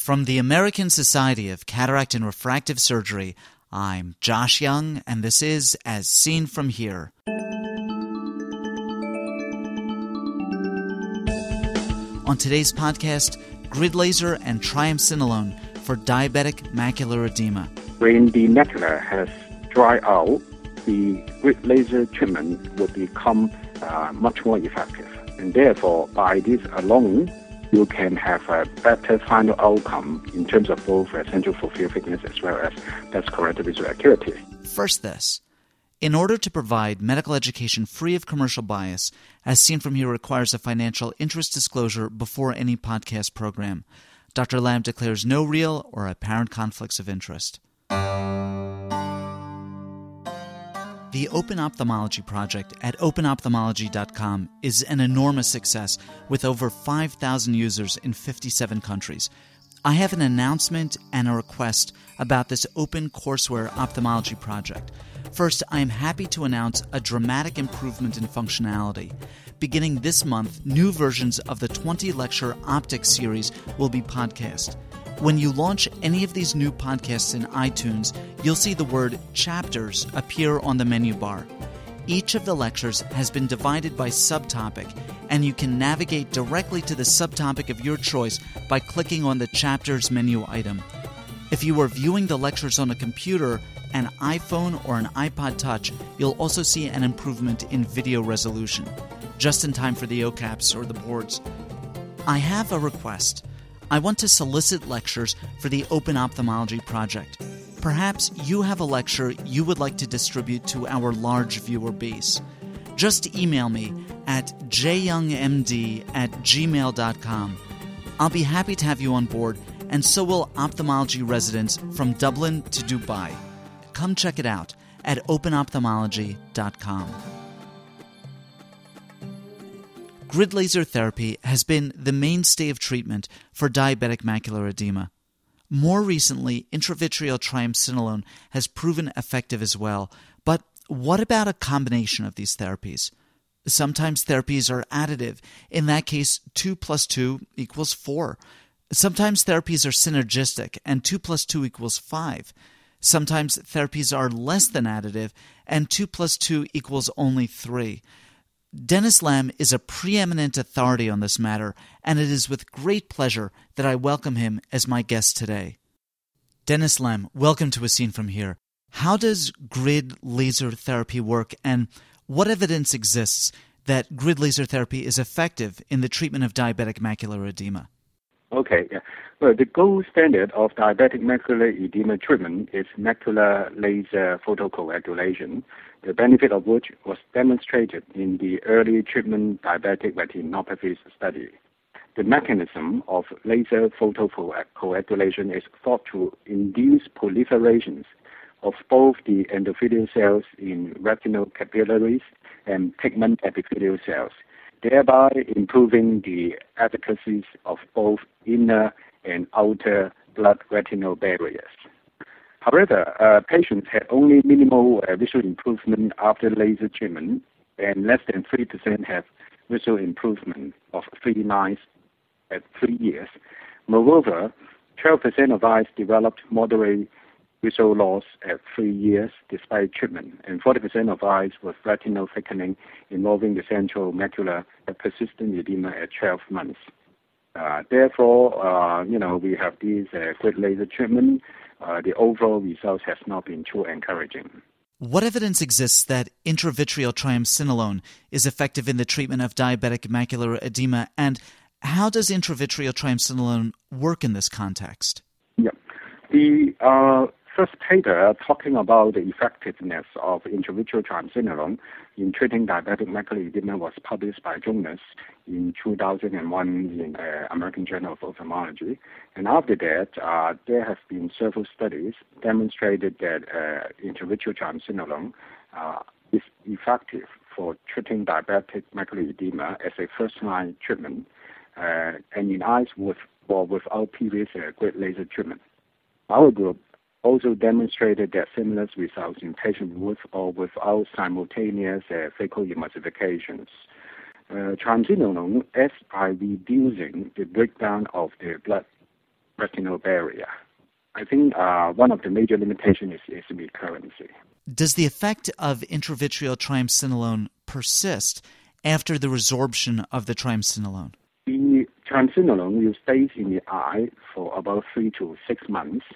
From the American Society of Cataract and Refractive Surgery, I'm Josh Young, and this is As Seen From Here. On today's podcast, grid laser and triamcinolone for diabetic macular edema. When the macula has dried out, the grid laser treatment will become uh, much more effective. And therefore, by this alone, you can have a better final outcome in terms of both foveal thickness as well as best corrected visual acuity. First, this. In order to provide medical education free of commercial bias, as seen from here requires a financial interest disclosure before any podcast program. Dr. Lam declares no real or apparent conflicts of interest. The Open Ophthalmology Project at openophthalmology.com is an enormous success with over 5,000 users in 57 countries. I have an announcement and a request about this open courseware ophthalmology project. First, I am happy to announce a dramatic improvement in functionality. Beginning this month, new versions of the 20 lecture optics series will be podcast. When you launch any of these new podcasts in iTunes, you'll see the word chapters appear on the menu bar. Each of the lectures has been divided by subtopic, and you can navigate directly to the subtopic of your choice by clicking on the chapters menu item. If you are viewing the lectures on a computer, an iPhone, or an iPod Touch, you'll also see an improvement in video resolution, just in time for the OKAPs or the boards. I have a request. I want to solicit lectures for the Open Ophthalmology Project. Perhaps you have a lecture you would like to distribute to our large viewer base. Just email me at jyoungmd at gmail.com. I'll be happy to have you on board, and so will ophthalmology residents from Dublin to Dubai. Come check it out at openophthalmology.com. Grid laser therapy has been the mainstay of treatment for diabetic macular edema. More recently, intravitreal triamcinolone has proven effective as well. But what about a combination of these therapies? Sometimes therapies are additive. In that case, 2 plus 2 equals 4. Sometimes therapies are synergistic, and 2 plus 2 equals 5. Sometimes therapies are less than additive, and 2 plus 2 equals only 3. Dennis Lam is a preeminent authority on this matter, and it is with great pleasure that I welcome him as my guest today. Dennis Lam, welcome to As Seen From Here. How does grid laser therapy work, and what evidence exists that grid laser therapy is effective in the treatment of diabetic macular edema? Okay, yeah. Well, the gold standard of diabetic macular edema treatment is macular laser photocoagulation, the benefit of which was demonstrated in the early treatment diabetic retinopathy study. The mechanism of laser photocoagulation is thought to induce proliferations of both the endothelial cells in retinal capillaries and pigment epithelial cells, thereby improving the efficacy of both inner and outer blood retinal barriers. However, uh, patients had only minimal uh, visual improvement after laser treatment, and less than 3% have visual improvement of three lines at three years. Moreover, 12% of eyes developed moderate visual loss at three years despite treatment, and 40% of eyes with retinal thickening involving the central macula persistent edema at 12 months. Uh, therefore, uh, you know, we have these uh, laser treatment. Uh, the overall results has not been too encouraging. What evidence exists that intravitreal triamcinolone is effective in the treatment of diabetic macular edema, and how does intravitreal triamcinolone work in this context? Yeah, the uh, first paper talking about the effectiveness of intravitreal triamcinolone in treating diabetic macular edema was published by Jonas in 2001 in the American Journal of Ophthalmology. And after that, uh, there have been several studies demonstrated that uh, intravitreal triamcinolone uh, is effective for treating diabetic macular edema as a first-line treatment, uh, and in eyes with or without previous uh, grid laser treatment. Our group also demonstrated that similar results in patients with or without simultaneous uh, phacoemulsifications. Uh, triamcinolone, as by reducing the breakdown of the blood retinal barrier. I think uh, one of the major limitations is, is recurrency. Does the effect of intravitreal triamcinolone persist after the resorption of the triamcinolone? The triamcinolone will stay in the eye for about three to six months,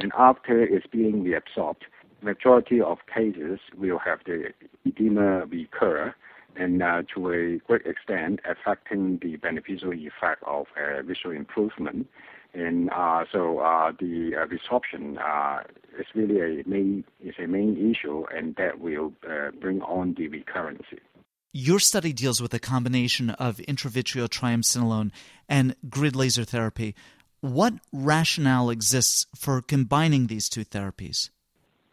and after it's being reabsorbed, majority of cases will have the edema recur, and uh, to a great extent affecting the beneficial effect of uh, visual improvement. And uh, so uh, the resorption uh, is really a main is a main issue, and that will uh, bring on the recurrence. Your study deals with a combination of intravitreal triamcinolone and grid laser therapy. What rationale exists for combining these two therapies?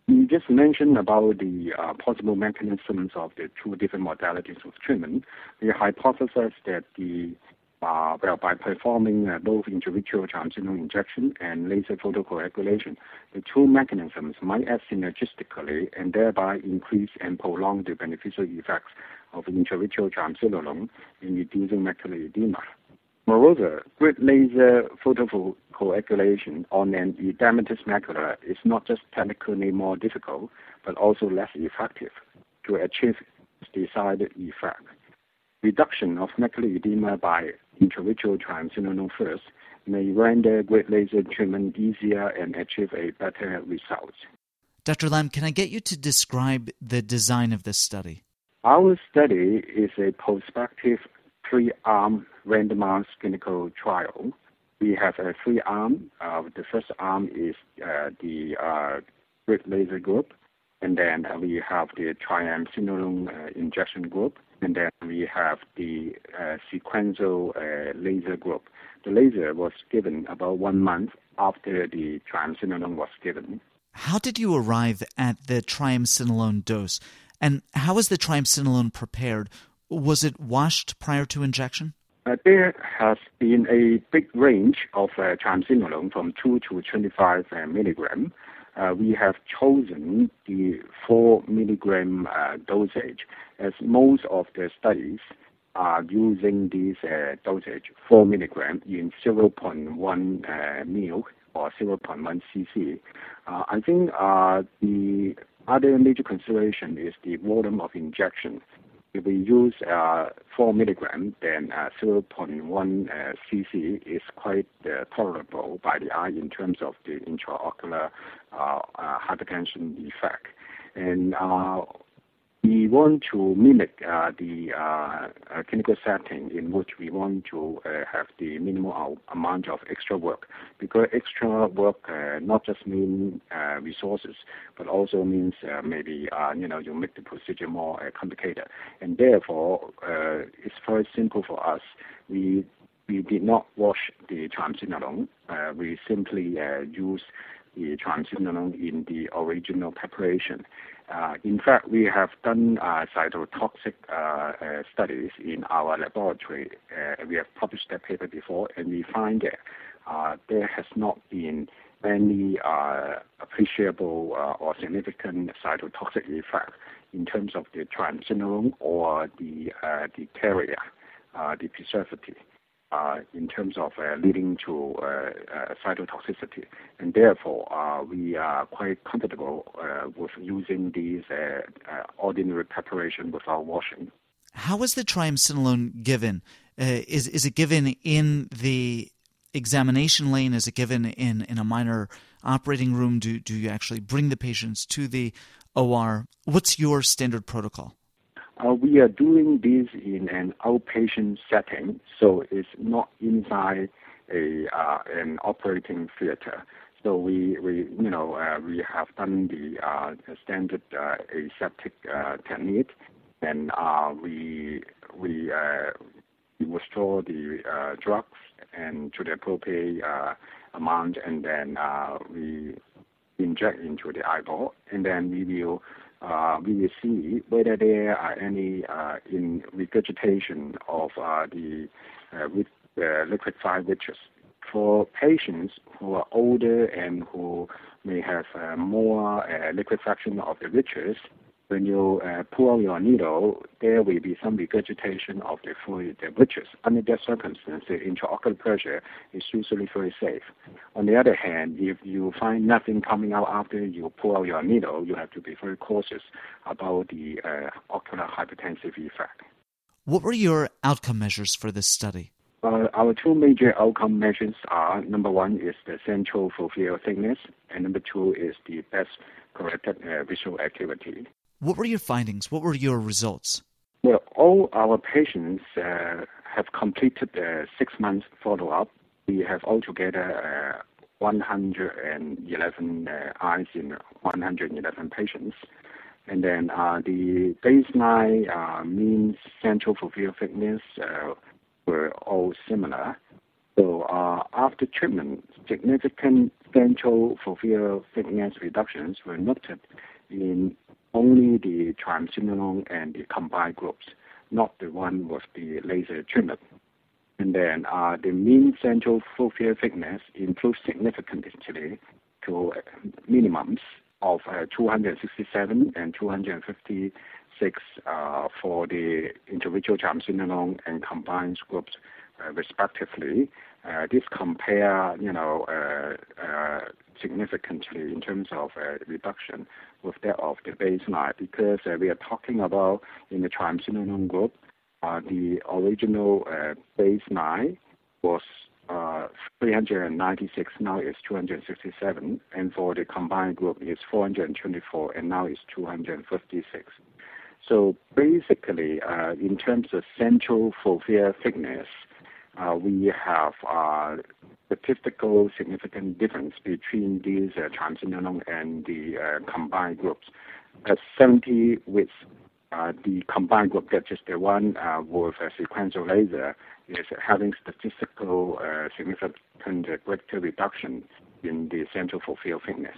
You just mentioned about the uh, possible mechanisms of the two different modalities of treatment. The hypothesis that the uh, well, by performing uh, both intravitreal triamcinolone injection and laser photocoagulation, the two mechanisms might act synergistically and thereby increase and prolong the beneficial effects of intravitreal triamcinolone in reducing macular edema. Moreover, grid laser photocoagulation on an edematous macula is not just technically more difficult, but also less effective to achieve desired effect. Reduction of macular edema by intravitreal triamcinolone first may render grid laser treatment easier and achieve a better result. Dr. Lam, can I get you to describe the design of this study? Our study is a prospective three-arm randomized clinical trial. We have a three arm. Uh, the first arm is uh, the uh, grid laser group, and then we have the triamcinolone uh, injection group, and then we have the uh, sequential uh, laser group. The laser was given about one month after the triamcinolone was given. How did you arrive at the triamcinolone dose? And how was the triamcinolone prepared? Was it washed prior to injection? Uh, there has been a big range of uh, triamcinolone from 2 to 25 uh, milligram. Uh, we have chosen the 4 milligram uh, dosage as most of the studies are using this uh, dosage, 4 milligram in 0.1 uh, mil or 0.1 cc. I think the other major consideration is the volume of injection. If we use uh, 4 milligram, then uh, 0.1 uh, cc is quite uh, tolerable by the eye in terms of the intraocular uh, uh, hypertension effect. And we want to mimic uh, the uh, uh, clinical setting in which we want to uh, have the minimal amount of extra work. Because extra work uh, not just means uh, resources but also means maybe you know you make the procedure more complicated. And therefore it's very simple for us. We we did not wash the triamcinolone. We simply use the triamcinolone in the original preparation. uh, in fact, we have done uh, cytotoxic uh, uh studies in our laboratory. Uh, we have published that paper before, and we find that uh, there has not been any appreciable or significant cytotoxic effect in terms of the triamcinolone or the carrier, the preservative uh, in terms of uh, leading to uh, uh cytotoxicity. And therefore, uh, we are quite comfortable uh, with using these ordinary preparation without washing. How is the triamcinolone given? is, is it given in the examination lane? Is it given in, in a minor operating room? Do, do you actually bring the patients to the OR? What's your standard protocol? Uh, we are doing this in an outpatient setting, so it's not inside a uh, an operating theater. So we, we you know uh, we have done the uh, standard uh, aseptic uh, technique, and we we we withdraw the drugs and to the appropriate amount, and then we inject into the eyeball, and then we will uh, we will see whether there are any uh, in regurgitation of uh, the uh, with, uh, liquefied vitreous. For patients who are older and who may have uh, more liquefaction of the vitreous, when you uh, pull out your needle, there will be some regurgitation of the fluid, the bridges. Under that circumstance, the intraocular pressure is usually very safe. On the other hand, if you find nothing coming out after you pull out your needle, you have to be very cautious about the uh, ocular hypertensive effect. What were your outcome measures for this study? Uh, our two major outcome measures are number one is the central foveal field thickness, and number two is the best corrected uh, visual acuity. What were your findings? What were your results? Well, all our patients uh, have completed the six months follow up. We have altogether uh, 111 uh, eyes in 111 patients. And then uh, the baseline uh, mean central foveal thickness uh, were all similar. So uh, after treatment, significant central foveal thickness reductions were noted in only the triamcinolone and the combined groups, not the one with the laser treatment. And then uh, the mean central foveal thickness improved significantly to minimums of uh, 267 and 256 uh, for the individual triamcinolone and combined groups respectively. This compare, you know, significantly in terms of reduction with that of the baseline because we are talking about in the triamcinolone group, uh, the original baseline was uh, 396, now it's 267, and for the combined group it's 424, and now it's 256. So basically, uh, in terms of central foveal thickness, uh, we have uh, statistical significant difference between these uh, and the uh, combined groups. At 70 with uh, the combined group, that's just the one uh, with a sequential laser, is having statistical uh, significant greater reduction in the central foveal thickness.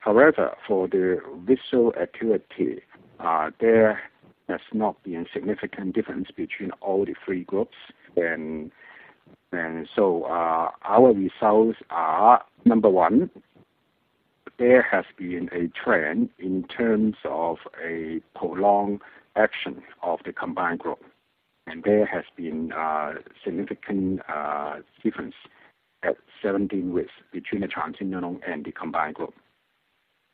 However, for the visual acuity, uh, there has not been significant difference between all the three groups. And and so uh, our results are number one, there has been a trend in terms of a prolonged action of the combined group. And there has been uh, significant uh, difference at 17 weeks between the triamcinolone and the combined group.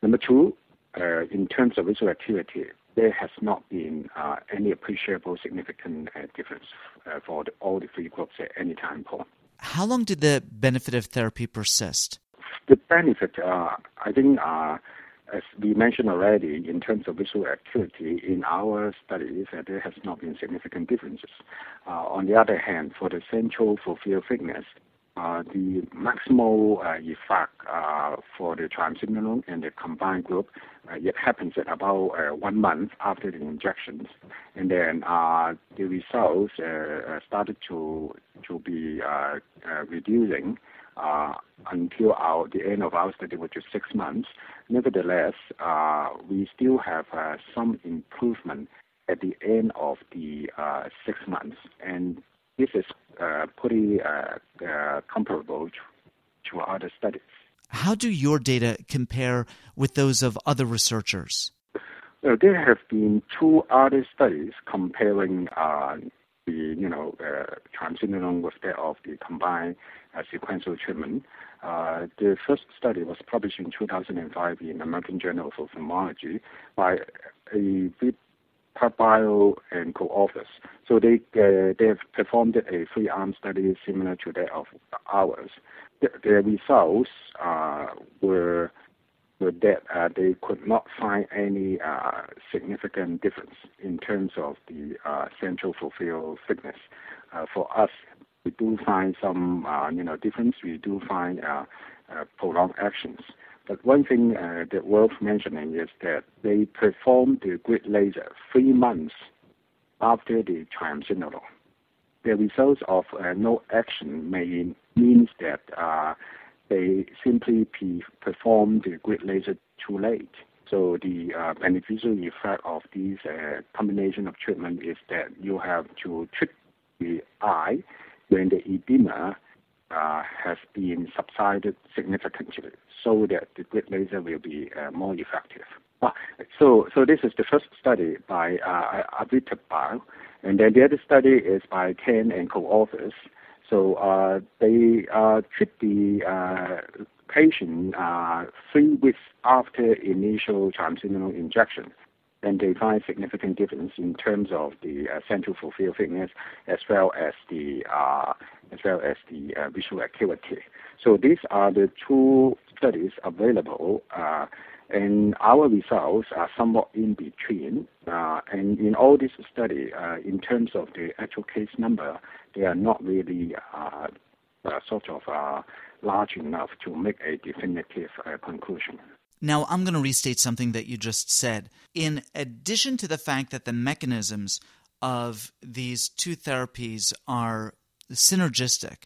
Number two, uh, in terms of visual acuity, there has not been uh, any appreciable significant uh, difference uh, for the, all the three groups at any time point. How long did the benefit of therapy persist? The benefit, uh, I think, uh, as we mentioned already, in terms of visual acuity, in our studies, uh, there has not been significant differences. on the other hand, for the central foveal thickness, uh, the maximal uh, effect uh, for the triamcinolone and the combined group uh, it happens at about uh, one month after the injections, and then uh, the results started to to be reducing until our, the end of our study, which is six months. Nevertheless, we still have some improvement at the end of the six months, and this is uh, pretty uh, uh, comparable to, to other studies. How do your data compare with those of other researchers? Well, there have been two other studies comparing uh, the you know uh, triamcinolone with that of the combined uh, sequential treatment. Uh, the first study was published in 2005 in the American Journal of Ophthalmology by a PacBio and co-authors. So they uh, they have performed a three-arm study similar to that of ours. The, the results uh, were were that uh, they could not find any uh, significant difference in terms of the uh, central foveal thickness. Uh, for us, we do find some you know difference. We do find prolonged actions. But one thing uh, that worth mentioning is that they performed the grid laser three months after the triamcinolone. The results of uh, no action may means that uh, they simply performed the grid laser too late. So the uh, beneficial effect of this uh, combination of treatment is that you have to treat the eye when the edema uh, has been subsided significantly so that the grid laser will be uh, more effective. So, so this is the first study by uh, Bio, and then the other study is by Ken and co-authors. So uh, they uh, treat the uh, patient uh, three weeks after initial triamcinolone injection, and they find significant difference in terms of the uh, central foveal thickness as well as the uh, as well as the uh, visual acuity. So these are the two studies available. Uh, and our results are somewhat in between. Uh, and in all this study, uh, in terms of the actual case number, they are not really uh, uh sort of large enough to make a definitive conclusion. Now, I'm going to restate something that you just said. In addition to the fact that the mechanisms of these two therapies are synergistic,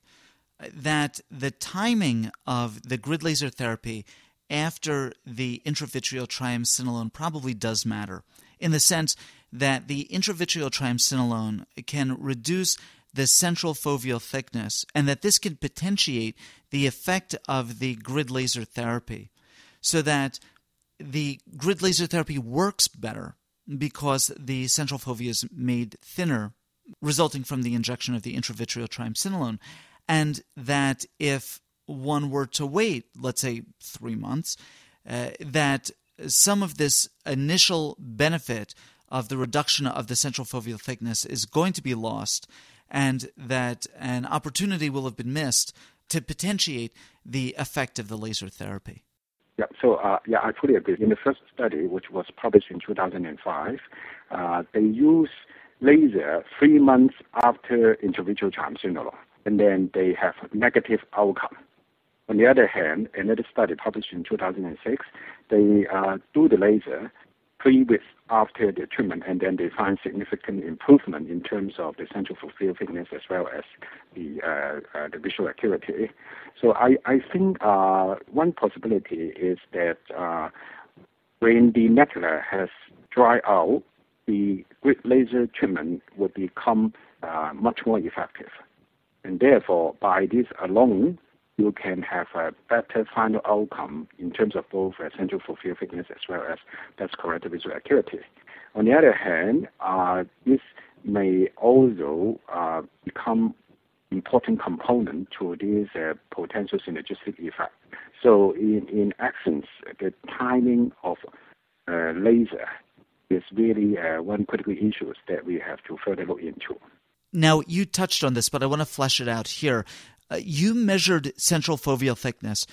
that the timing of the grid laser therapy after the intravitreal triamcinolone probably does matter in the sense that the intravitreal triamcinolone can reduce the central foveal thickness and that this can potentiate the effect of the grid laser therapy so that the grid laser therapy works better because the central fovea is made thinner resulting from the injection of the intravitreal triamcinolone and that if one were to wait, let's say three months, uh, that some of this initial benefit of the reduction of the central foveal thickness is going to be lost, and that an opportunity will have been missed to potentiate the effect of the laser therapy. Yeah, so uh, yeah, I fully agree. In the first study, which was published in 2005, uh, they used laser three months after intravitreal triamcinolone, and then they have negative outcome. On the other hand, another study published in 2006, they uh, do the laser three weeks after the treatment, and then they find significant improvement in terms of the central foveal thickness as well as the uh, uh, the visual acuity. So I I think uh, one possibility is that uh, when the macula has dried out, the grid laser treatment would become uh, much more effective, and therefore by this alone you can have a better final outcome in terms of both uh, central foveal thickness as well as best corrected visual acuity. On the other hand, uh, this may also uh, become important component to this uh, potential synergistic effect. So in, in essence, the timing of uh, laser is really uh, one critical issue that we have to further look into. Now, you touched on this, but I want to flesh it out here. Uh, you measured central foveal thickness.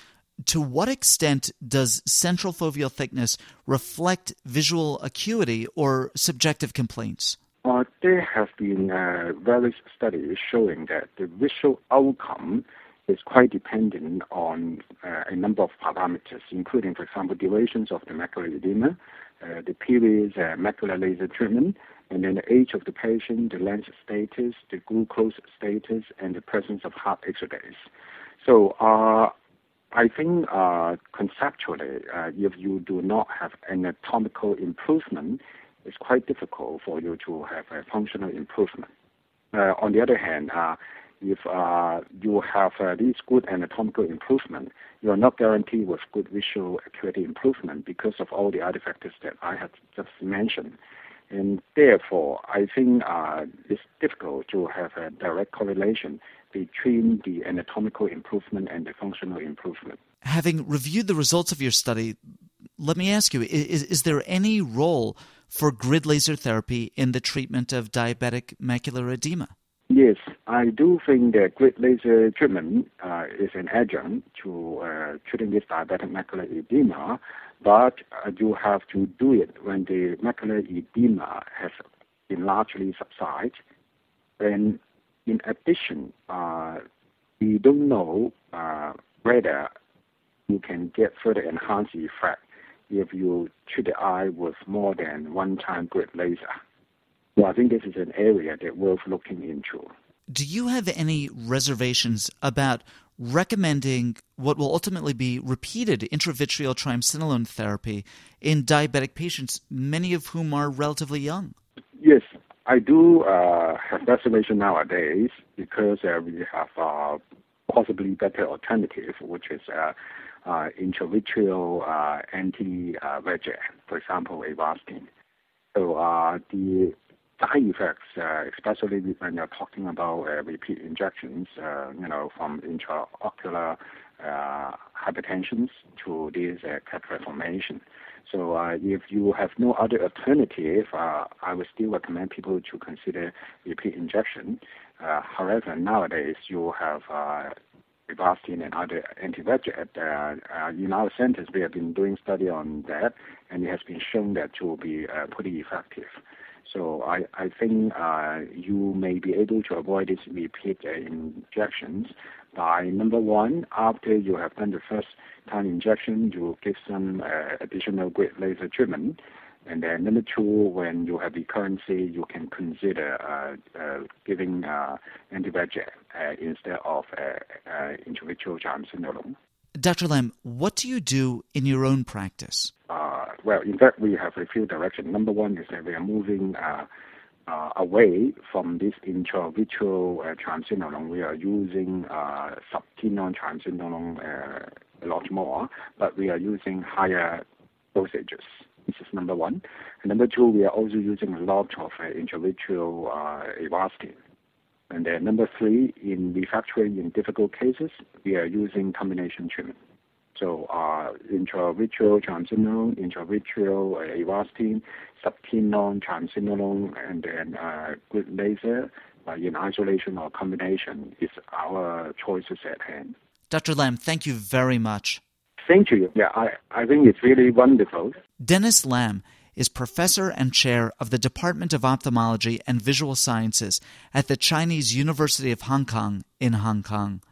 To what extent does central foveal thickness reflect visual acuity or subjective complaints? Uh, there have been uh, various studies showing that the visual outcome is quite dependent on uh, a number of parameters, including, for example, durations of the macular edema, uh, the period uh, macular laser treatment, and then the age of the patient, the lens status, the glucose status, and the presence of hard exudates. So uh, I think uh, conceptually, uh, if you do not have anatomical improvement, it's quite difficult for you to have a functional improvement. Uh, on the other hand, uh, if uh, you have uh, this good anatomical improvement, you are not guaranteed with good visual acuity improvement because of all the other factors that I have just mentioned. And therefore, I think uh, it's difficult to have a direct correlation between the anatomical improvement and the functional improvement. Having reviewed the results of your study, let me ask you is, is there any role for grid laser therapy in the treatment of diabetic macular edema? I do think that grid laser treatment uh, is an adjunct to uh, treating this diabetic macular edema, but uh, you have to do it when the macular edema has been largely subsided. And in addition, uh, we don't know uh, whether you can get further enhanced effect if you treat the eye with more than one time grid laser. So I think this is an area that worth looking into. Do you have any reservations about recommending what will ultimately be repeated intravitreal triamcinolone therapy in diabetic patients, many of whom are relatively young. Yes, I do uh, have reservation nowadays because uh, we have uh, possibly better alternative, which is uh, uh, intravitreal uh, anti-VEGF, for example, Avastin. So the side effects, uh, especially when you're talking about uh, repeat injections, uh, you know, from intraocular uh, hypertension to this uh, cataract formation. So uh, if you have no other alternative, uh, I would still recommend people to consider repeat injection. Uh, however, nowadays you have uh, and other anti-VEGF. Uh, uh, in our centers, we have been doing study on that, and it has been shown that to be uh, pretty effective. So I, I think uh, you may be able to avoid these repeat uh, injections by number one, after you have done the first time injection, you give some uh, additional grid laser treatment. And then number two, when you have recurrency, you can consider uh, uh, giving uh, anti-VEGF uh, instead of uh, uh, intravitreal triamcinolone. Dr. Lam, what do you do in your own practice? Uh, well, in fact, we have a few directions. Number one is that we are moving uh, uh, away from this intravitreal uh, triamcinolone. We are using uh, subtenon triamcinolone uh, a lot more, but we are using higher dosages. This is number one. And number two, we are also using a lot of uh, intravitreal uh, Avastin. And then number three, in refractory in difficult cases, we are using combination treatment. So uh, intravitreal triamcinolone, intravitreal uh, Avastin, subtenon triamcinolone, and then uh, grid laser uh, in isolation or combination is our choices at hand. Dr. Lam, thank you very much. Thank you. Yeah, I, I think it's really wonderful. Dennis Lam is professor and chair of the Department of Ophthalmology and Visual Sciences at the Chinese University of Hong Kong in Hong Kong.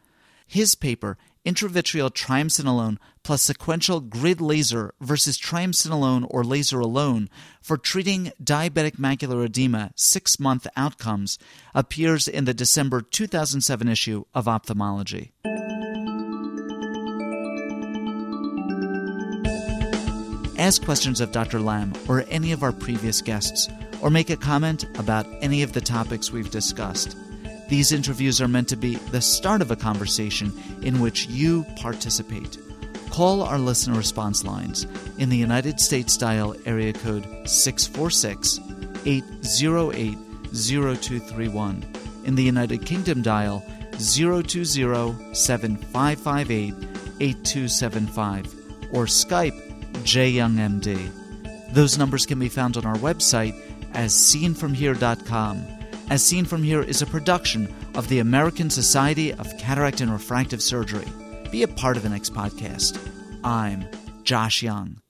His paper, Intravitreal Triamcinolone plus sequential grid laser versus triamcinolone or laser alone for treating diabetic macular edema six month outcomes, appears in the December 2007 issue of Ophthalmology. Ask questions of Dr. Lam or any of our previous guests, or make a comment about any of the topics we've discussed. These interviews are meant to be the start of a conversation in which you participate. Call our listener response lines in the United States dial area code 646 808 0231. In the United Kingdom dial 020 7558 8275 or Skype jyoungmd. Those numbers can be found on our website as seenfromhere.com. As Seen From Here is a production of the American Society of Cataract and Refractive Surgery. Be a part of the next podcast. I'm Josh Young.